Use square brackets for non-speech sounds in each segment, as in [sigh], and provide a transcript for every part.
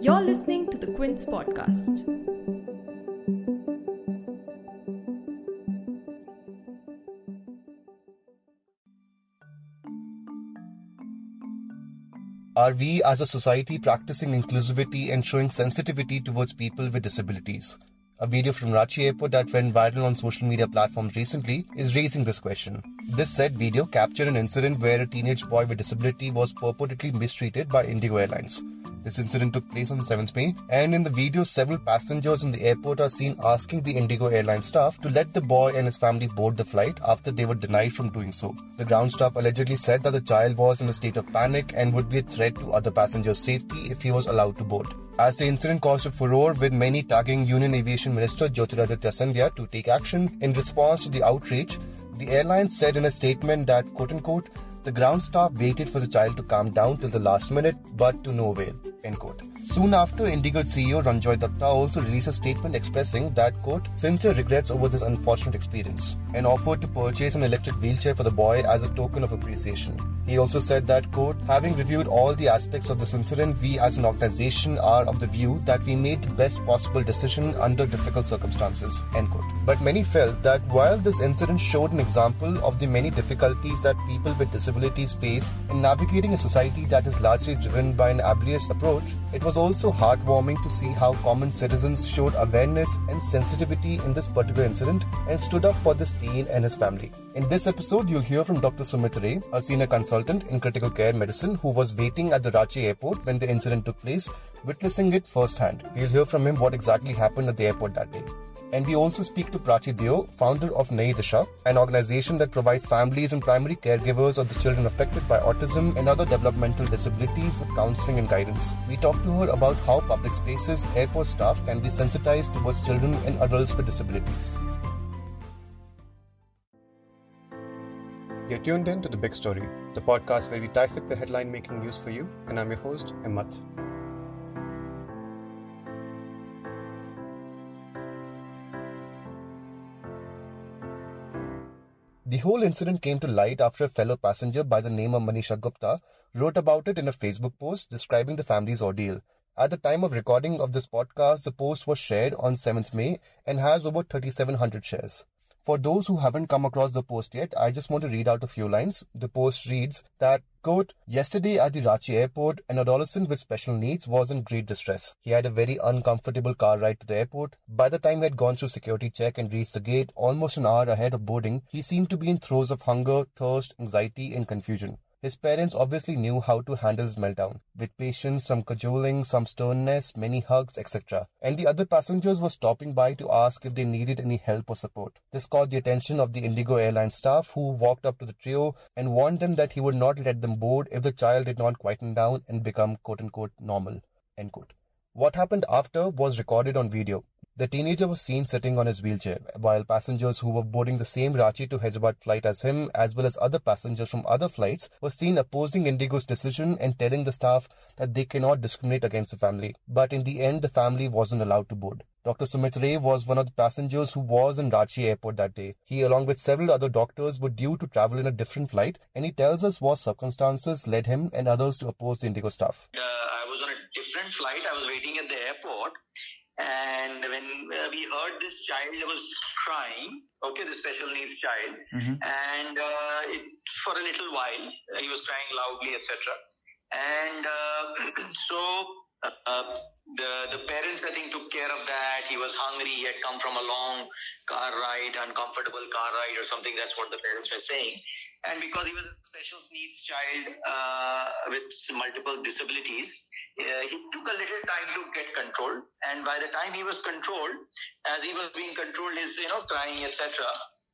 You're listening to the Quint podcast. Are we as a society practicing inclusivity and showing sensitivity towards people with disabilities? A video from Ranchi Airport that went viral on social media platforms recently is raising this question. This said video captured an incident where a teenage boy with disability was purportedly mistreated by Indigo Airlines. This incident took place on 7th May, and in the video, several passengers in the airport are seen asking the Indigo Airlines staff to let the boy and his family board the flight after they were denied from doing so. The ground staff allegedly said that the child was in a state of panic and would be a threat to other passengers' safety if he was allowed to board. As the incident caused a furore with many tagging Union Aviation Minister Jyotiraditya Scindia to take action in response to the outrage, the airline said in a statement that, quote unquote, the ground staff waited for the child to calm down till the last minute, but to no avail. End quote. Soon after, Indigo CEO Ronojoy Dutta also released a statement expressing that, quote, sincere regrets over this unfortunate experience and offered to purchase an electric wheelchair for the boy as a token of appreciation. He also said that, quote, having reviewed all the aspects of this incident, we as an organization are of the view that we made the best possible decision under difficult circumstances, end quote. But many felt that while this incident showed an example of the many difficulties that people with disabilities face in navigating a society that is largely driven by an ableist approach, it was also heartwarming to see how common citizens showed awareness and sensitivity in this particular incident and stood up for this teen and his family. In this episode, you'll hear from Dr. Sumit Ray, a senior consultant in critical care medicine who was waiting at the Ranchi airport when the incident took place, witnessing it firsthand. We'll hear from him what exactly happened at the airport that day. And we also speak to Prachi Deo, founder of Nayi Disha, an organization that provides families and primary caregivers of the children affected by autism and other developmental disabilities with counseling and guidance. We talk to her about how public spaces, airport staff can be sensitized towards children and adults with disabilities. You're tuned in to The Big Story, the podcast where we dissect the headline making news for you, and I'm your host, Himmat. The whole incident came to light after a fellow passenger by the name of Manisha Gupta wrote about it in a Facebook post describing the family's ordeal. At the time of recording of this podcast, the post was shared on 7th May and has over 3,700 shares. For those who haven't come across the post yet, I just want to read out a few lines. The post reads that, quote, Yesterday at the Ranchi airport, an adolescent with special needs was in great distress. He had a very uncomfortable car ride to the airport. By the time he had gone through security check and reached the gate almost an hour ahead of boarding, he seemed to be in throes of hunger, thirst, anxiety, and confusion. His parents obviously knew how to handle his meltdown, with patience, some cajoling, some sternness, many hugs, etc. And the other passengers were stopping by to ask if they needed any help or support. This caught the attention of the Indigo Airlines staff, who walked up to the trio and warned them that he would not let them board if the child did not quieten down and become quote unquote normal. End quote. What happened after was recorded on video. The teenager was seen sitting on his wheelchair, while passengers who were boarding the same Ranchi to Hyderabad flight as him, as well as other passengers from other flights, were seen opposing Indigo's decision and telling the staff that they cannot discriminate against the family. But in the end, the family wasn't allowed to board. Dr. Sumit Ray was one of the passengers who was in Ranchi airport that day. He, along with several other doctors, were due to travel in a different flight, and he tells us what circumstances led him and others to oppose the Indigo staff. Uh, I was on a different flight. I was waiting at the airport, and when uh, we heard this child was crying, okay, the special needs child, and uh, it, for a little while he was crying loudly, etc. And uh, [clears throat] so uh, the the parents, I think, took care of that. He was hungry. He had come from a long car ride, uncomfortable car ride, or something. That's what the parents were saying. And because he was a special needs child uh, with multiple disabilities, uh, he took a little time to get controlled. And by the time he was controlled, as he was being controlled, his you know crying, etc.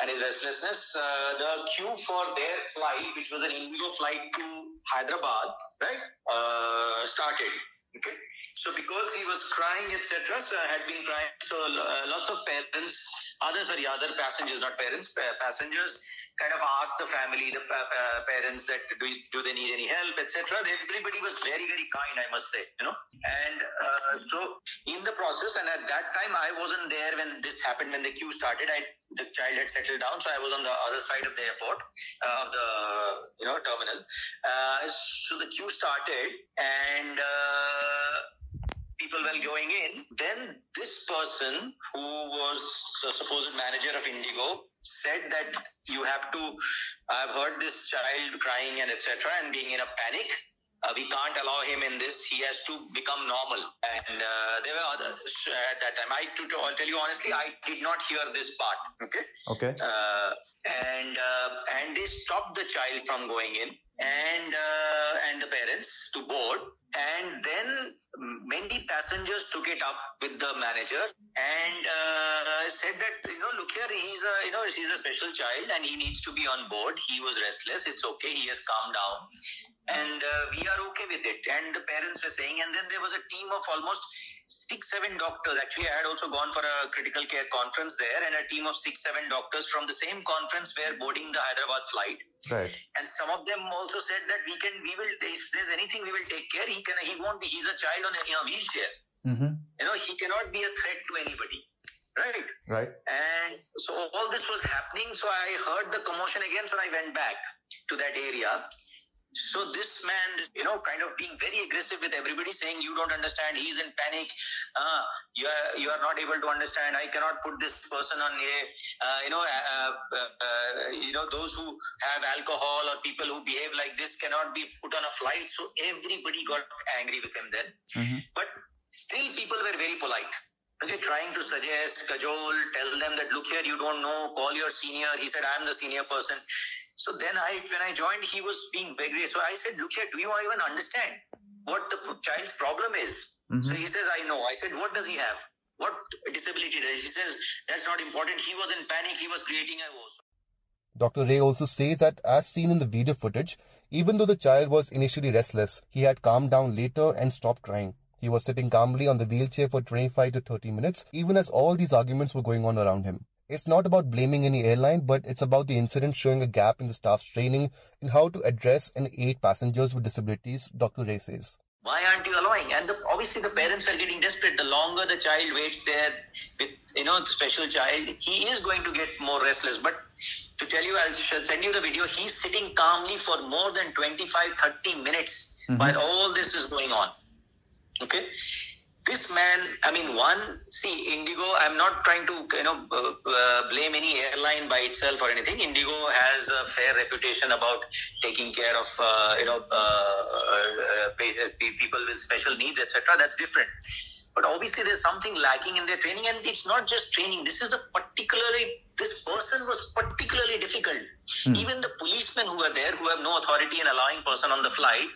And his restlessness, uh, the queue for their flight, which was an Indigo flight to Hyderabad, right, uh, started. Okay. So because he was crying, etc., so I had been crying. So uh, lots of parents, others, sorry, other passengers, not parents, pa- passengers kind of asked the family, the uh, parents, that do, do they need any help, etc. Everybody was very, very kind, I must say, you know. And uh, so in the process, and at that time, I wasn't there when this happened, when the queue started. I the child had settled down, so I was on the other side of the airport, uh, of the you know terminal. Uh, so the queue started, and uh, people were going in. Then this person, who was a supposed manager of Indigo, said that you have to. I've heard this child crying and etc. and being in a panic. Uh, we can't allow him in this. He has to become normal. And uh, there were others at that time. I, to, to, I'll tell you honestly, I did not hear this part. Okay. Okay. Uh, and uh, and they stopped the child from going in, and uh, and the parents to board. And then many passengers took it up with the manager and uh, said that you know look here he's a you know he's a special child and he needs to be on board. He was restless. It's okay. He has calmed down. And uh, we are okay with it. And the parents were saying and then there was a team of almost six seven doctors. Actually i had also gone for a critical care conference there and a team of six seven doctors from the same conference were boarding the hyderabad flight. Right. And some of them also said that we can we will if there's anything we will take care he can he won't be he's a child on a, in a wheelchair. Mm-hmm. you know he cannot be a threat to anybody. Right? Right. And so all this was happening so i heard the commotion again so i went back to that area so this man, you know, kind of being very aggressive with everybody, saying you don't understand. He's in panic. Uh, you are you are not able to understand. I cannot put this person on a, uh, you know, uh, uh, uh, you know, those who have alcohol or people who behave like this cannot be put on a flight. So everybody got angry with him then. Mm-hmm. But still, people were very polite. Okay, trying to suggest, cajole, tell them that look here, you don't know, call your senior. He said, I'm the senior person. So then I, when I joined, he was being very. So I said, look here, do you even understand what the child's problem is? Mm-hmm. So he says, I know. I said, what does he have? What disability does he? He says, that's not important. He was in panic. He was creating a woe. Dr. Ray also says that, as seen in the video footage, even though the child was initially restless, he had calmed down later and stopped crying. He was sitting calmly on the wheelchair for 25 to 30 minutes, even as all these arguments were going on around him. It's not about blaming any airline, but it's about the incident showing a gap in the staff's training in how to address and aid passengers with disabilities, Dr. Ray says. Why aren't you allowing? And the, obviously, the parents are getting desperate. The longer the child waits there with, you know, the special child, he is going to get more restless. But to tell you, I'll send you the video. He's sitting calmly for more than 25, 30 minutes mm-hmm. while all this is going on. Okay this man, I mean, one, see, Indigo, I'm not trying to, you know, uh, uh, blame any airline by itself or anything. Indigo has a fair reputation about taking care of, uh, you know, uh, uh, people with special needs, etc. That's different. But obviously, there's something lacking in their training, and it's not just training. This is a particularly, this person was particularly difficult. Mm. Even the policemen who are there, who have no authority in allowing person on the flight,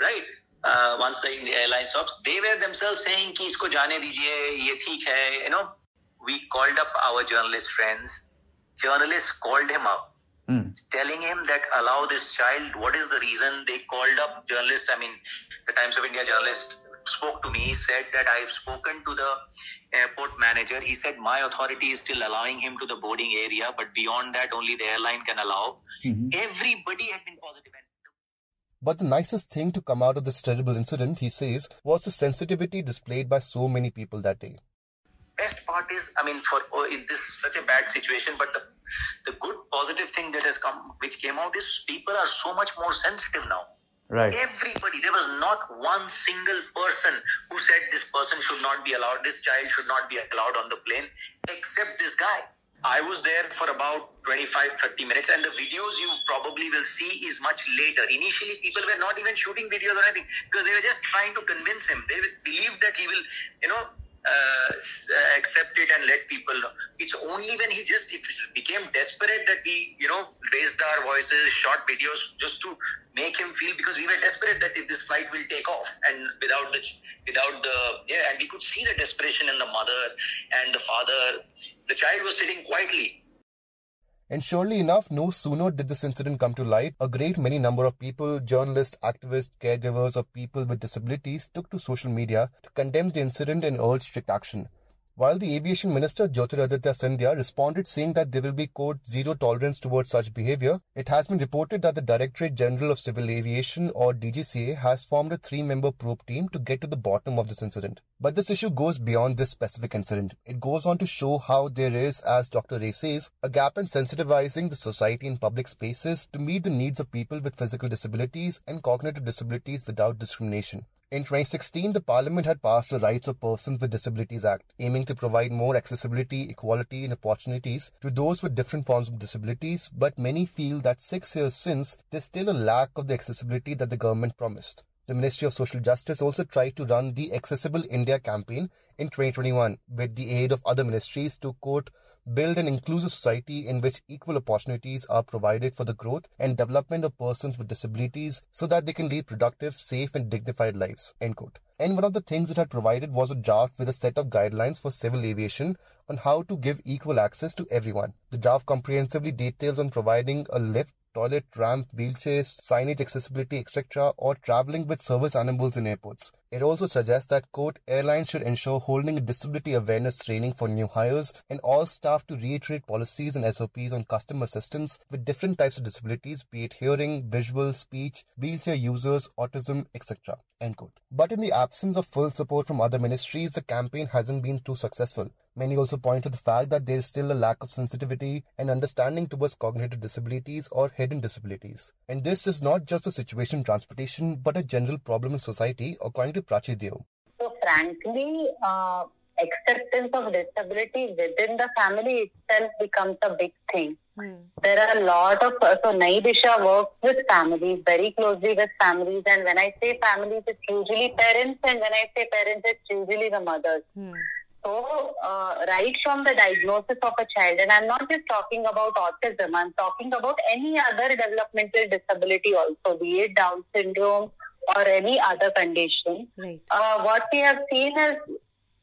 right? uh, once the airline stops, they were themselves saying कि इसको जाने दीजिए ये ठीक है you know we called up our journalist friends journalists called him up mm. telling him that allow this child what is the reason they called up journalist I mean the Times of India journalist spoke to me said that I've spoken to the airport manager he said my authority is still allowing him to the boarding area but beyond that only the airline can allow mm-hmm. everybody had been positive but the nicest thing to come out of this terrible incident, he says, was the sensitivity displayed by so many people that day. Best part is, I mean, for oh, in this such a bad situation, but the the good positive thing that has come, which came out, is people are so much more sensitive now. Right. Everybody, there was not one single person who said this person should not be allowed, this child should not be allowed on the plane, except this guy. I was there for about 25 30 minutes, and the videos you probably will see is much later. Initially, people were not even shooting videos or anything because they were just trying to convince him. They believed that he will, you know, uh, accept it and let people know. It's only when he just it became desperate that we, you know, raised our voices, shot videos just to make him feel because we were desperate that if this flight will take off and without the without the yeah, and we could see the desperation in the mother and the father. The child was sitting quietly and surely enough, no sooner did this incident come to light, a great many number of people, journalists, activists, caregivers of people with disabilities took to social media to condemn the incident and urge strict action. While the aviation minister Jyotiraditya Scindia responded saying that there will be quote zero tolerance towards such behavior, it has been reported that the Directorate General of Civil Aviation or DGCA has formed a three-member probe team to get to the bottom of this incident. But this issue goes beyond this specific incident. It goes on to show how there is, as Dr. Ray says, a gap in sensitizing the society in public spaces to meet the needs of people with physical disabilities and cognitive disabilities without discrimination. In 2016, the Parliament had passed the Rights of Persons with Disabilities Act, aiming to provide more accessibility, equality, and opportunities to those with different forms of disabilities. But many feel that six years since, there's still a lack of the accessibility that the government promised. The Ministry of Social Justice also tried to run the Accessible India campaign in 2021 with the aid of other ministries to quote build an inclusive society in which equal opportunities are provided for the growth and development of persons with disabilities so that they can lead productive, safe and dignified lives. End quote. And one of the things it had provided was a draft with a set of guidelines for civil aviation on how to give equal access to everyone. The draft comprehensively details on providing a lift toilet, ramp, wheelchairs, signage accessibility, etc., or traveling with service animals in airports. It also suggests that, quote, airlines should ensure holding a disability awareness training for new hires and all staff to reiterate policies and SOPs on customer assistance with different types of disabilities, be it hearing, visual, speech, wheelchair users, autism, etc. End quote. But in the absence of full support from other ministries, the campaign hasn't been too successful. Many also point to the fact that there is still a lack of sensitivity and understanding towards cognitive disabilities or hidden disabilities. And this is not just a situation in transportation, but a general problem in society, according to Prachi Deo. So, frankly, uh, acceptance of disability within the family itself becomes a big thing. Hmm. There are a lot of so Nayi Disha works with families very closely with families, and when I say families, it's usually parents, and when I say parents, it's usually the mothers. Hmm. So, uh, right from the diagnosis of a child, and I'm not just talking about autism, I'm talking about any other developmental disability also, be it Down syndrome or any other condition. Right. Uh, what we have seen is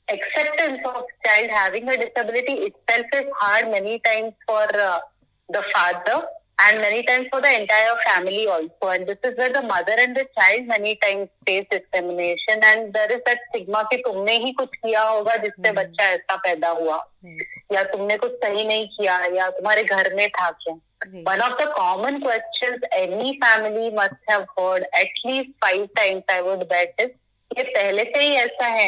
acceptance of child having a disability itself is hard many times for uh, the father and many times for the entire family also. And this is where the mother and the child many times face discrimination and there is that stigma कि तुमने ही कुछ किया होगा जिससे hmm. बच्चा ऐसा पैदा हुआ hmm. या तुमने कुछ सही नहीं किया या तुम्हारे घर में था क्या One of the common questions any family must have heard at least five times I would bet is ये पहले से ही ऐसा है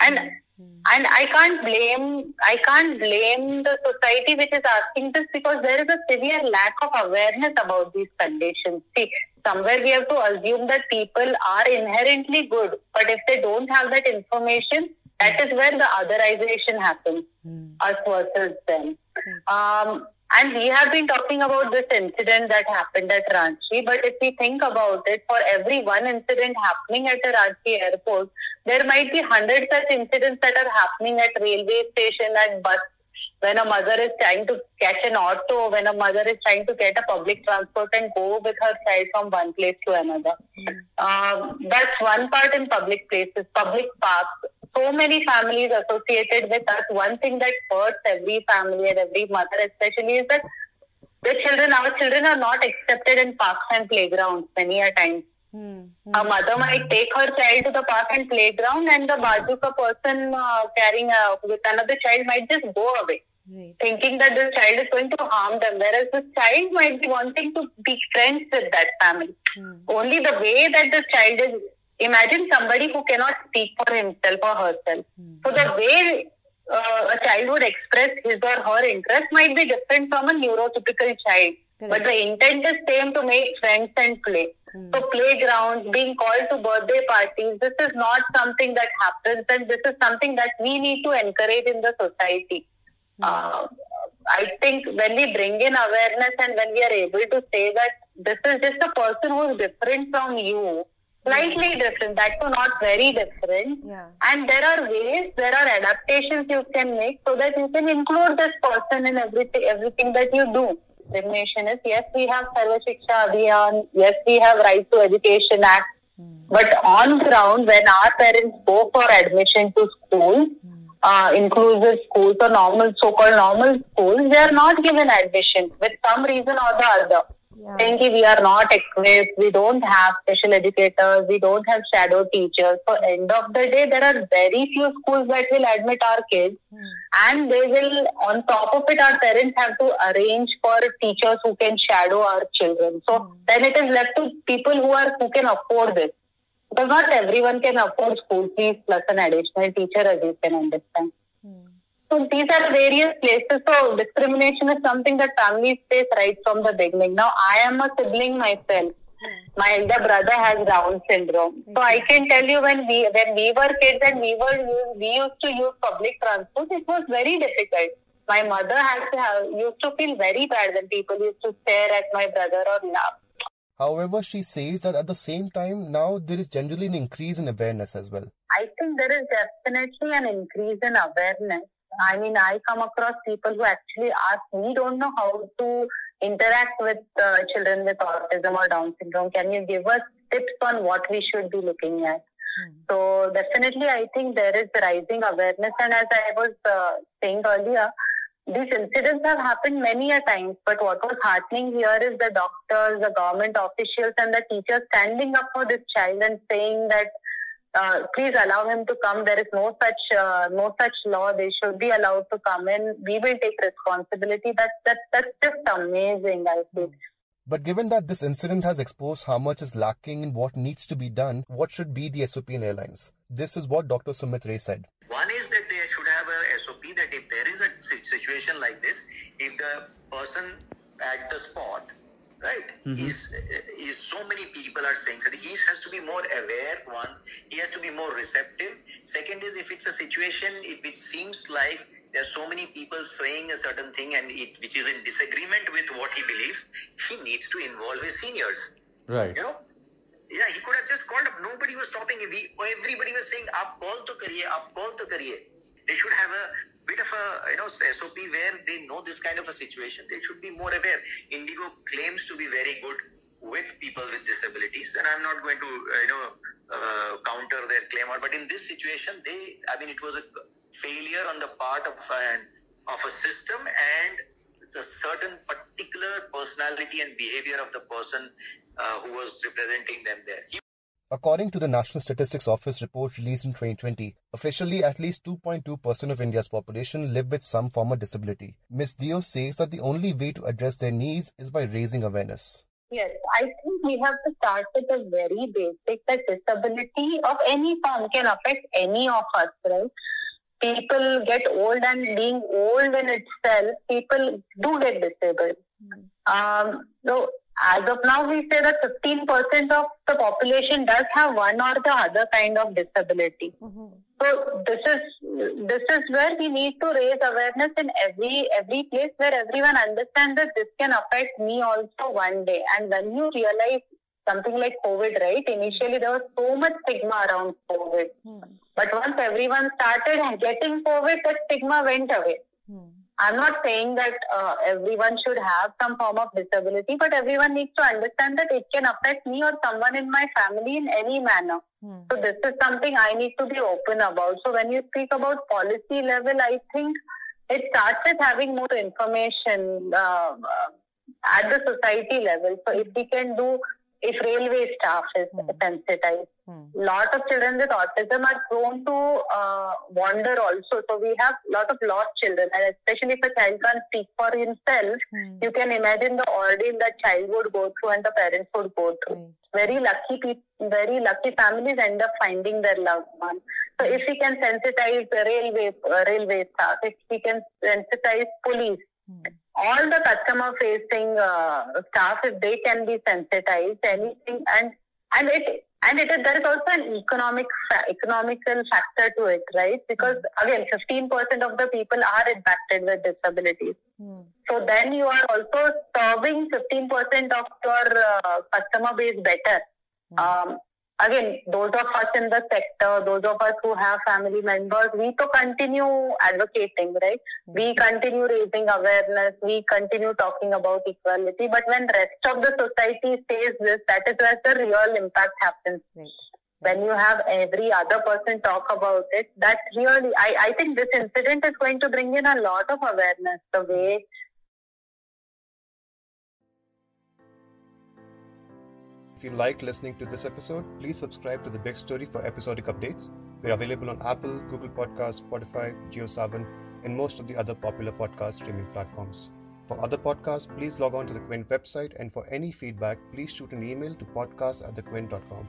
and and I can't blame I can't blame the society which is asking this because there is a severe lack of awareness about these conditions. See, somewhere we have to assume that people are inherently good, but if they don't have that information, that is where the otherization happens, mm. us versus them. Mm. Um, and we have been talking about this incident that happened at Ranchi, but if we think about it, for every one incident happening at a Ranchi airport, there might be hundred such incidents that are happening at railway station, at bus, when a mother is trying to catch an auto, when a mother is trying to get a public transport and go with her child from one place to another. Mm. Um, that's one part in public places, public parks so many families associated with us. One thing that hurts every family and every mother especially is that the children, our children are not accepted in parks and playgrounds many a times. Mm-hmm. A mother might take her child to the park and playground and the bajuka person uh, carrying a, with another child might just go away. Right. Thinking that this child is going to harm them, whereas this child might be wanting to be friends with that family. Mm. Only the way that this child is imagine somebody who cannot speak for himself or herself. Mm. So the way uh, a child would express his or her interest might be different from a neurotypical child. Correct. But the intent is same to make friends and play. Mm. So playgrounds, being called to birthday parties, this is not something that happens and this is something that we need to encourage in the society. Mm. Uh, I think when we bring in awareness and when we are able to say that this is just a person who is different from you, slightly different. That's not very different. Yeah. And there are ways, there are adaptations you can make so that you can include this person in everything, everything that you do. Discrimination is yes, we have Sarva Shiksha Abhiyan, yes, we have Right to Education Act. Mm. But on ground, when our parents go for admission to school, mm. uh, inclusive schools or normal, so-called normal schools, they are not given admission with some reason or the other. Yeah. saying we are not equipped, we don't have special educators, we don't have shadow teachers. So end of the day, there are very few schools that will admit our kids, mm. and they will. On top of it, our parents have to arrange for teachers who can shadow our children. So mm. then it is left to people who are who can afford this. Because not everyone can afford school fees plus an additional teacher, as you can understand. So these are various places. So discrimination is something that families face right from the beginning. Now I am a sibling myself. My elder brother has Down syndrome. So I can tell you when we when we were kids and we were we used to use public transport, it was very difficult. My mother has to have, used to feel very bad when people used to stare at my brother or laugh. However, she says that at the same time, now there is generally an increase in awareness as well. I think there is definitely an increase in awareness. I mean, I come across people who actually ask me, don't know how to interact with uh, children with autism or Down syndrome. Can you give us tips on what we should be looking at? Mm. So definitely, I think there is rising awareness, and as I was uh, saying earlier, these incidents have happened many a times. But what was heartening here is the doctors, the government officials, and the teachers standing up for this child and saying that uh, please allow him to come. There is no such uh, no such law. They should be allowed to come in. We will take responsibility. That that that's just amazing. I think. But given that this incident has exposed how much is lacking and what needs to be done, what should be the SOP in airlines? This is what Dr. Sumit Ray said. One is that they should have a SOP that if there is a situation like this, if the person at the spot right? Mm-hmm. is is so many people are saying that he has to be more aware one he has to be more receptive. Second is if it's a situation if it seems like there are so many people saying a certain thing and it which is in disagreement with what he believes he needs to involve his seniors. Right. You know? Yeah he could have just called up. Nobody was stopping him. He, everybody was saying aap call to kariye aap call to kariye they should have a bit of a you know SOP where they know this kind of a situation. They should be more aware. Indigo claims to be very good with people with disabilities, and I'm not going to uh, you know uh, counter their claim. But in this situation, they I mean it was a failure on the part of an of a system and it's a certain particular personality and behavior of the person uh, who was representing them there. He According to the National Statistics Office report released in 2020, officially at least 2.2% of India's population live with some form of disability. Ms. Deo says that the only way to address their needs is by raising awareness. Yes, I think we have to start with a very basic that disability of any form can affect any of us, right? People get old, and being old in itself, people do get disabled. Mm. Um, so as of now, we say that 15% of the population does have one or the other kind of disability. Mm-hmm. So this is this is where we need to raise awareness in every every place where everyone understands that this can affect me also one day. And when you realize something like COVID, right? Initially, there was so much stigma around COVID, mm. but once everyone started getting COVID, that stigma went away. Mm. I'm not saying that uh, everyone should have some form of disability, but everyone needs to understand that it can affect me or someone in my family in any manner. Hmm. So this is something I need to be open about. So when you speak about policy level, I think it starts with having more information uh, at the society level. So if we can do if railway staff is mm. sensitized. Mm. Lot of children with autism are prone to uh, wander also. So we have lot of lost children, and especially if a child can't speak for himself, mm. you can imagine the ordeal that child would go through and the parents would go through. Very lucky people, very lucky families end up finding their loved one. So if we can sensitize the railway uh, railway staff, if we can sensitize police. Hmm all the customer facing uh, staff if they can be sensitized anything and and it and it is there is also an economic economical factor to it right because again 15% of the people are impacted with disabilities mm. so then you are also serving 15% of your uh, customer base better mm. um, again, those of us in the sector, those of us who have family members, we to continue advocating, right? We continue raising awareness, we continue talking about equality. But when rest of the society says this, that is where the real impact happens. Right. When you have every other person talk about it, that really, I, I think this incident is going to bring in a lot of awareness, the way If you liked listening to this episode, please subscribe to The Big Story for episodic updates. We're available on Apple, Google Podcasts, Spotify, JioSaavn, and most of the other popular podcast streaming platforms. For other podcasts, please log on to the Quint website, and for any feedback, please shoot an email to podcast at thequint.com.